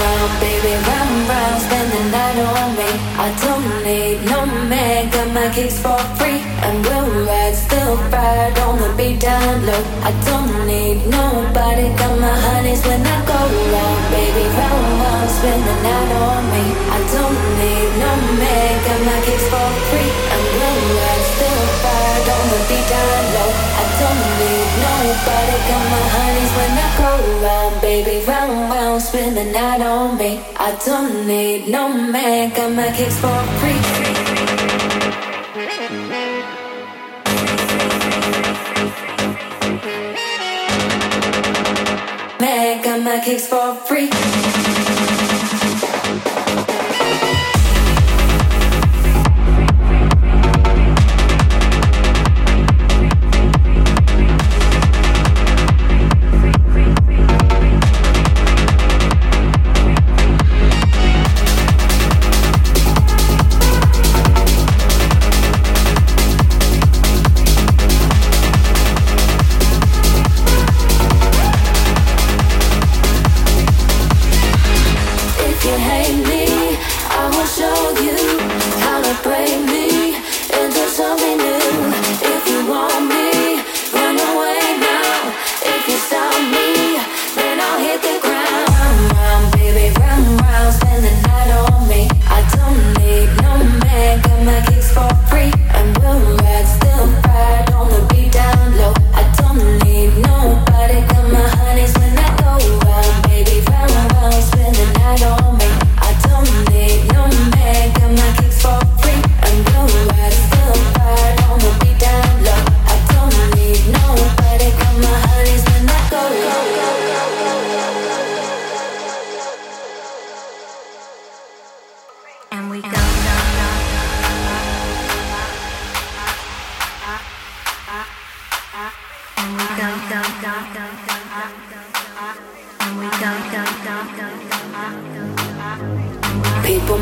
round, baby, round, round, spend the night on me. I don't need no man, got my kicks for free, and we'll ride, still ride on the beat down low. I don't need nobody, got my honeys when I go round, baby, round, round, spend the night on me. I don't need no man, got my kicks for free, and we'll ride, still ride on the beat down low. I don't need nobody, got my honeys when I go night on me. I don't need no man, got my kicks for free. Man, got my kicks for free.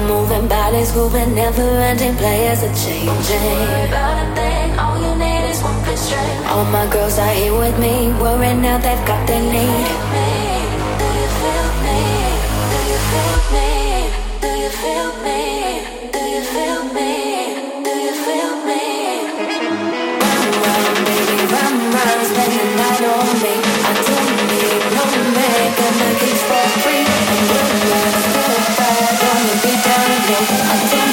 Moving, bodies moving, never ending players are changing. About a thing, all you need is one strength. All my girls are here with me, worrying now they've got their need. Do you feel me? Do you feel me? Do you feel me? I'm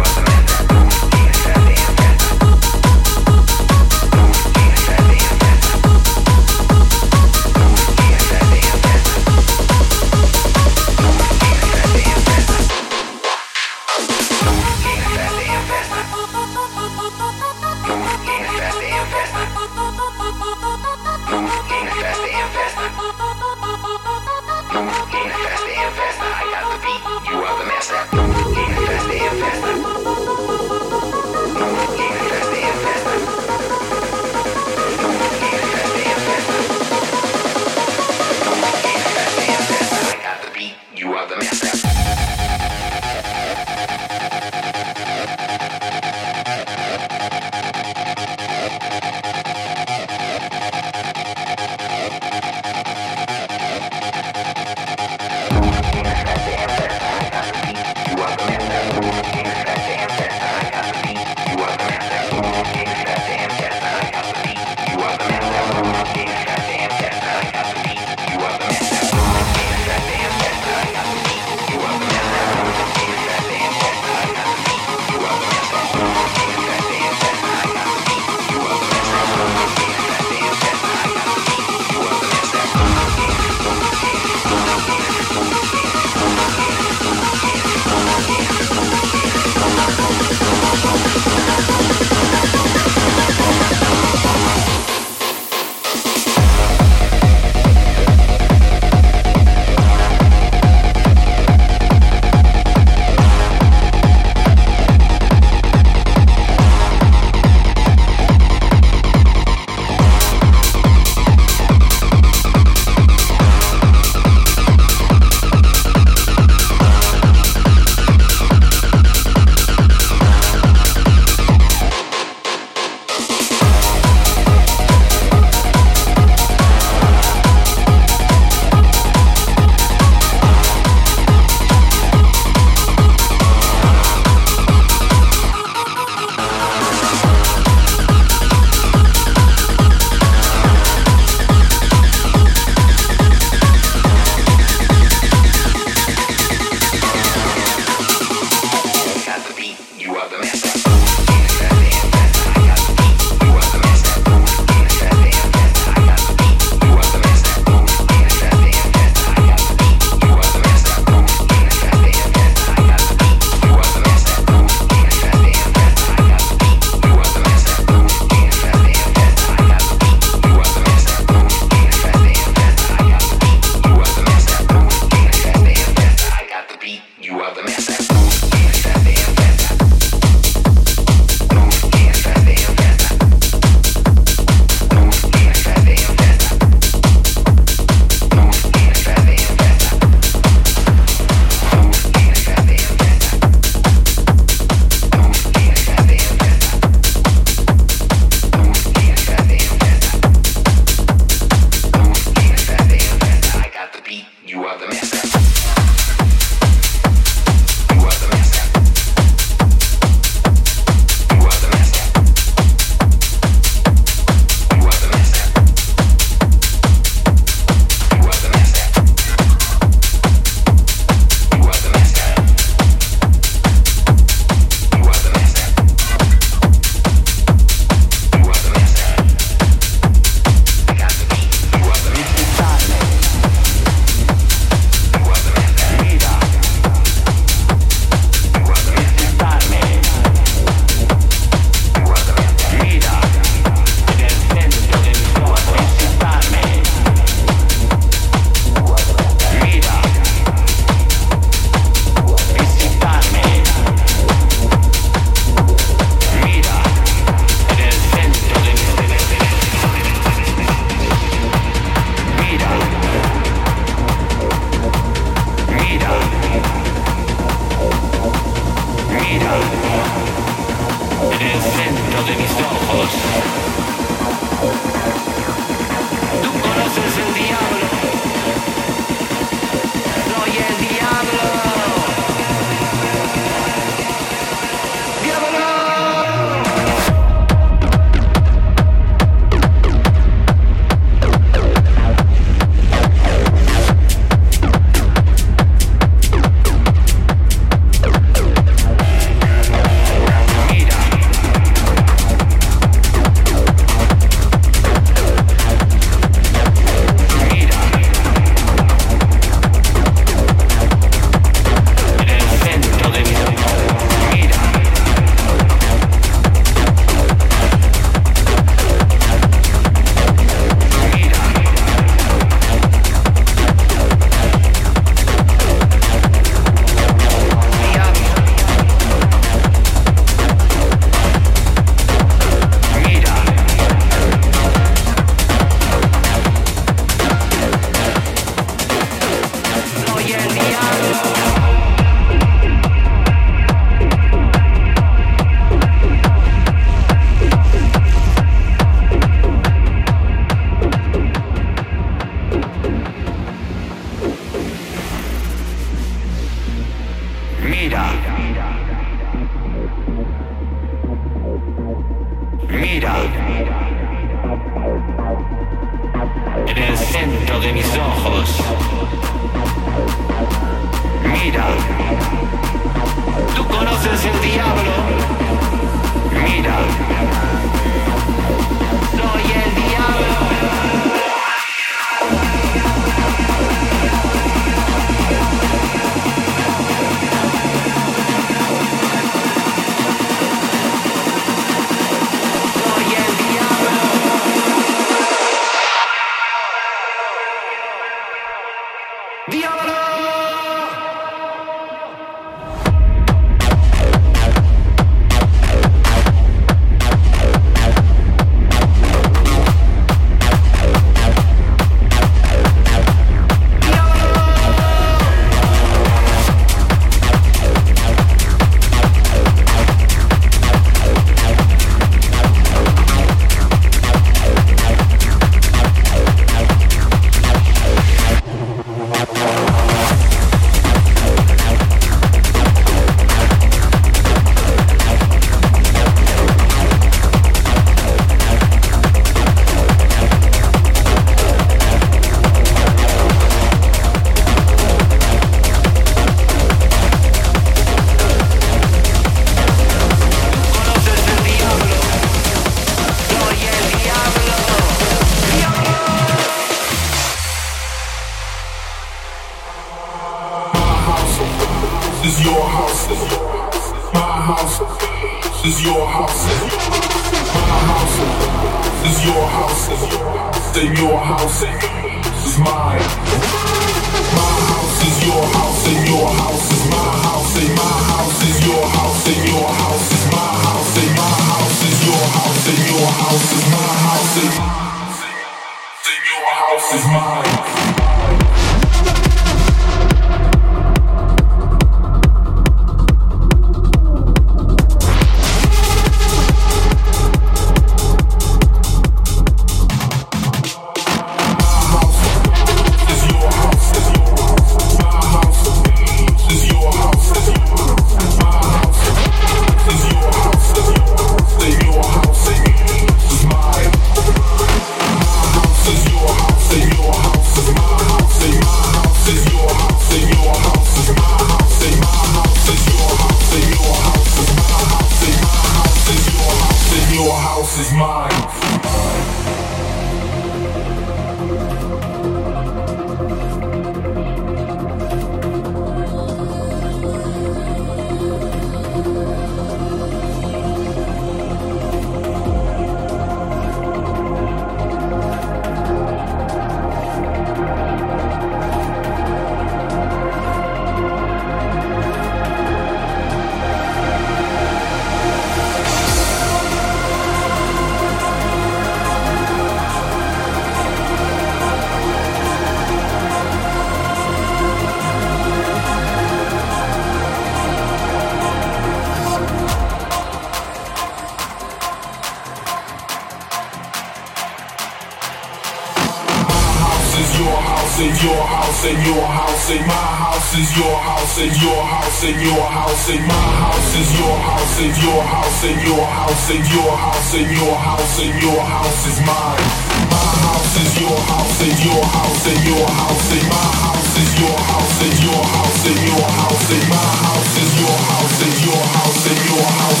and your house and my house is your house and your house and your house and my house is your house and your house and your house and your house and your house and your house is mine. My house is your house and your house and your house and my house is your house and your house and your house and my house is your house and your house and your house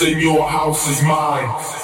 and your house is mine.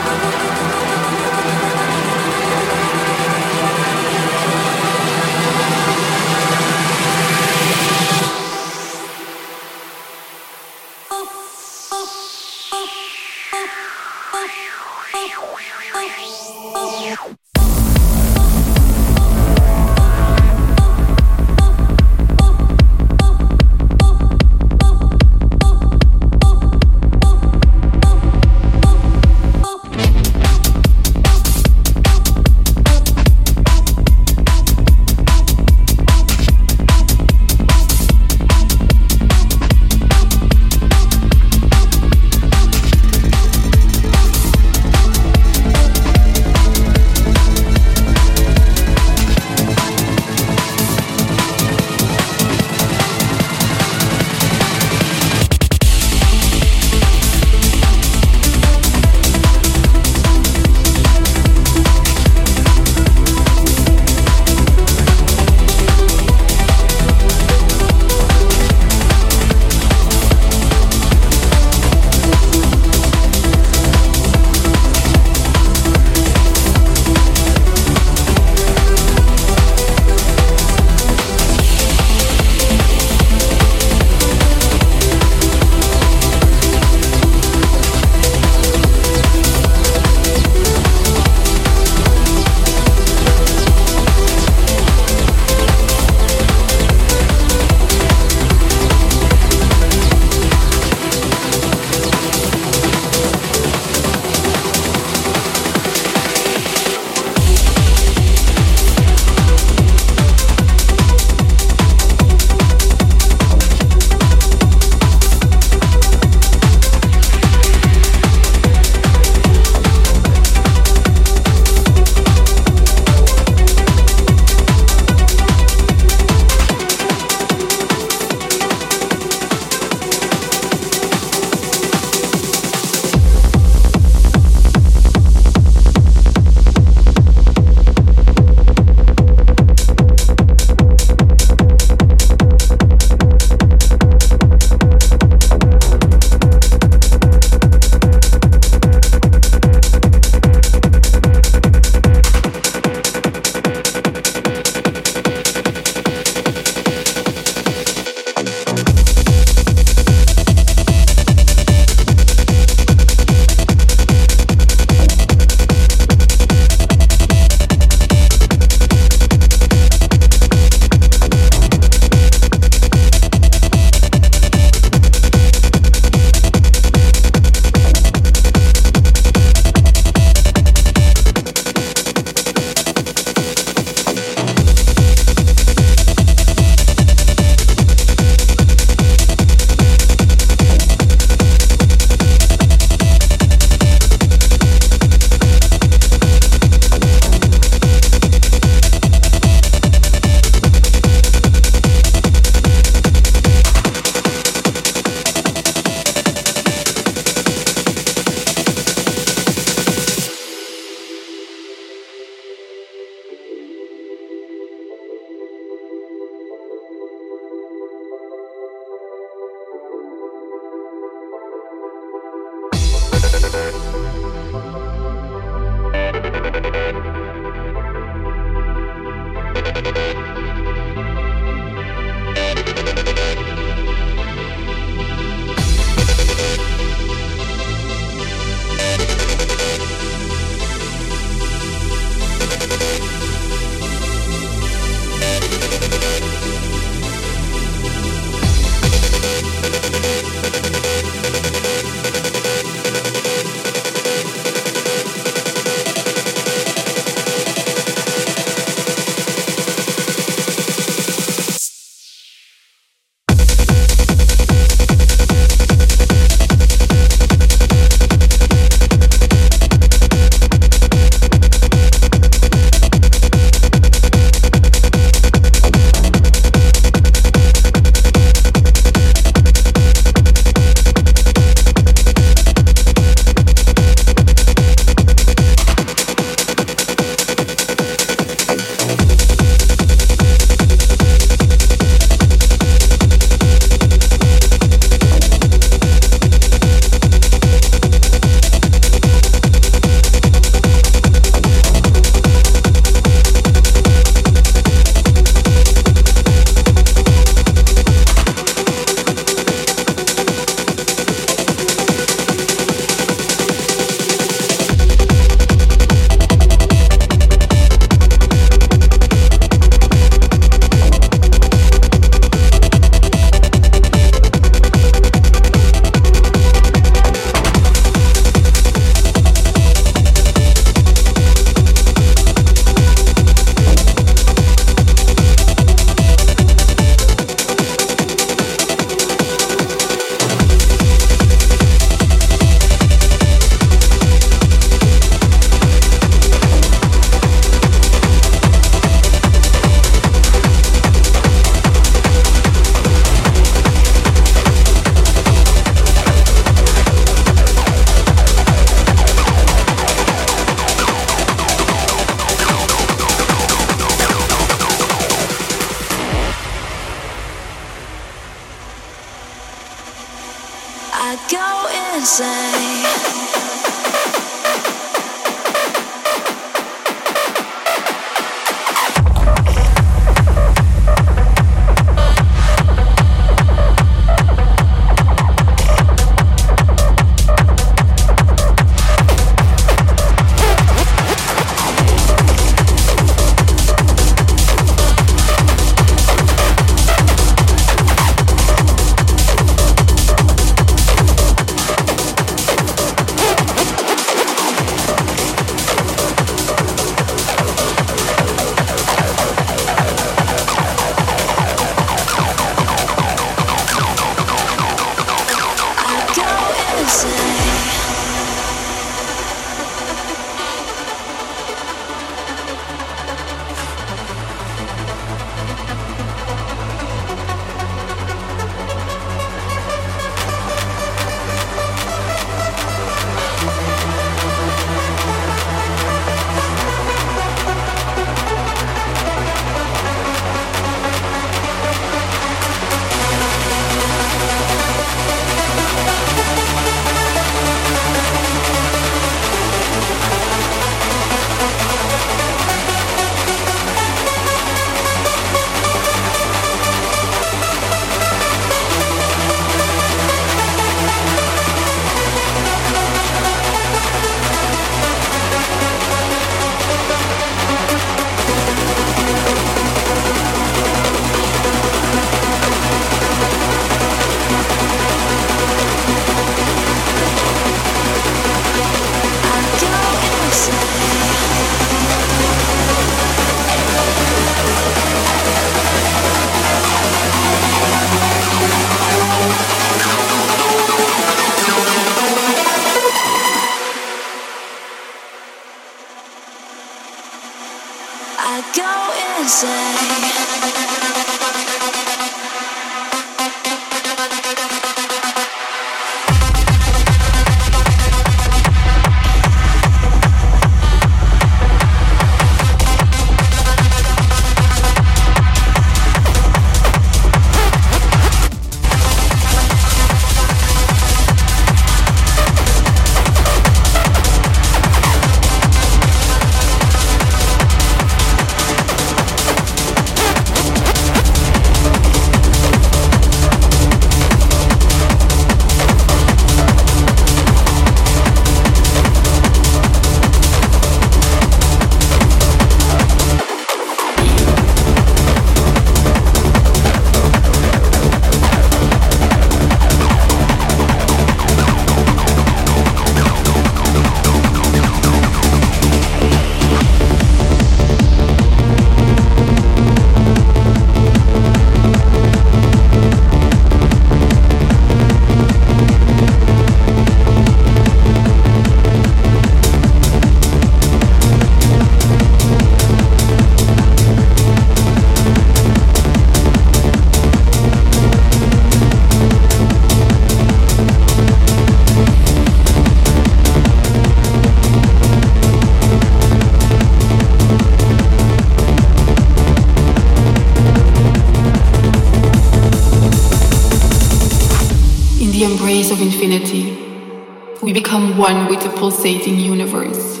One with the pulsating universe.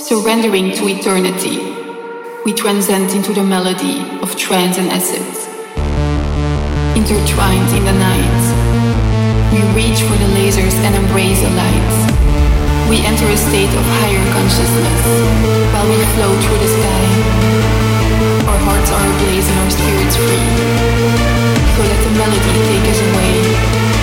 Surrendering to eternity, we transcend into the melody of trance and essence. Intertwined in the night, we reach for the lasers and embrace the lights. We enter a state of higher consciousness while we float through the sky. Our hearts are ablaze and our spirits free. So let the melody take us away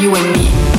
you and me.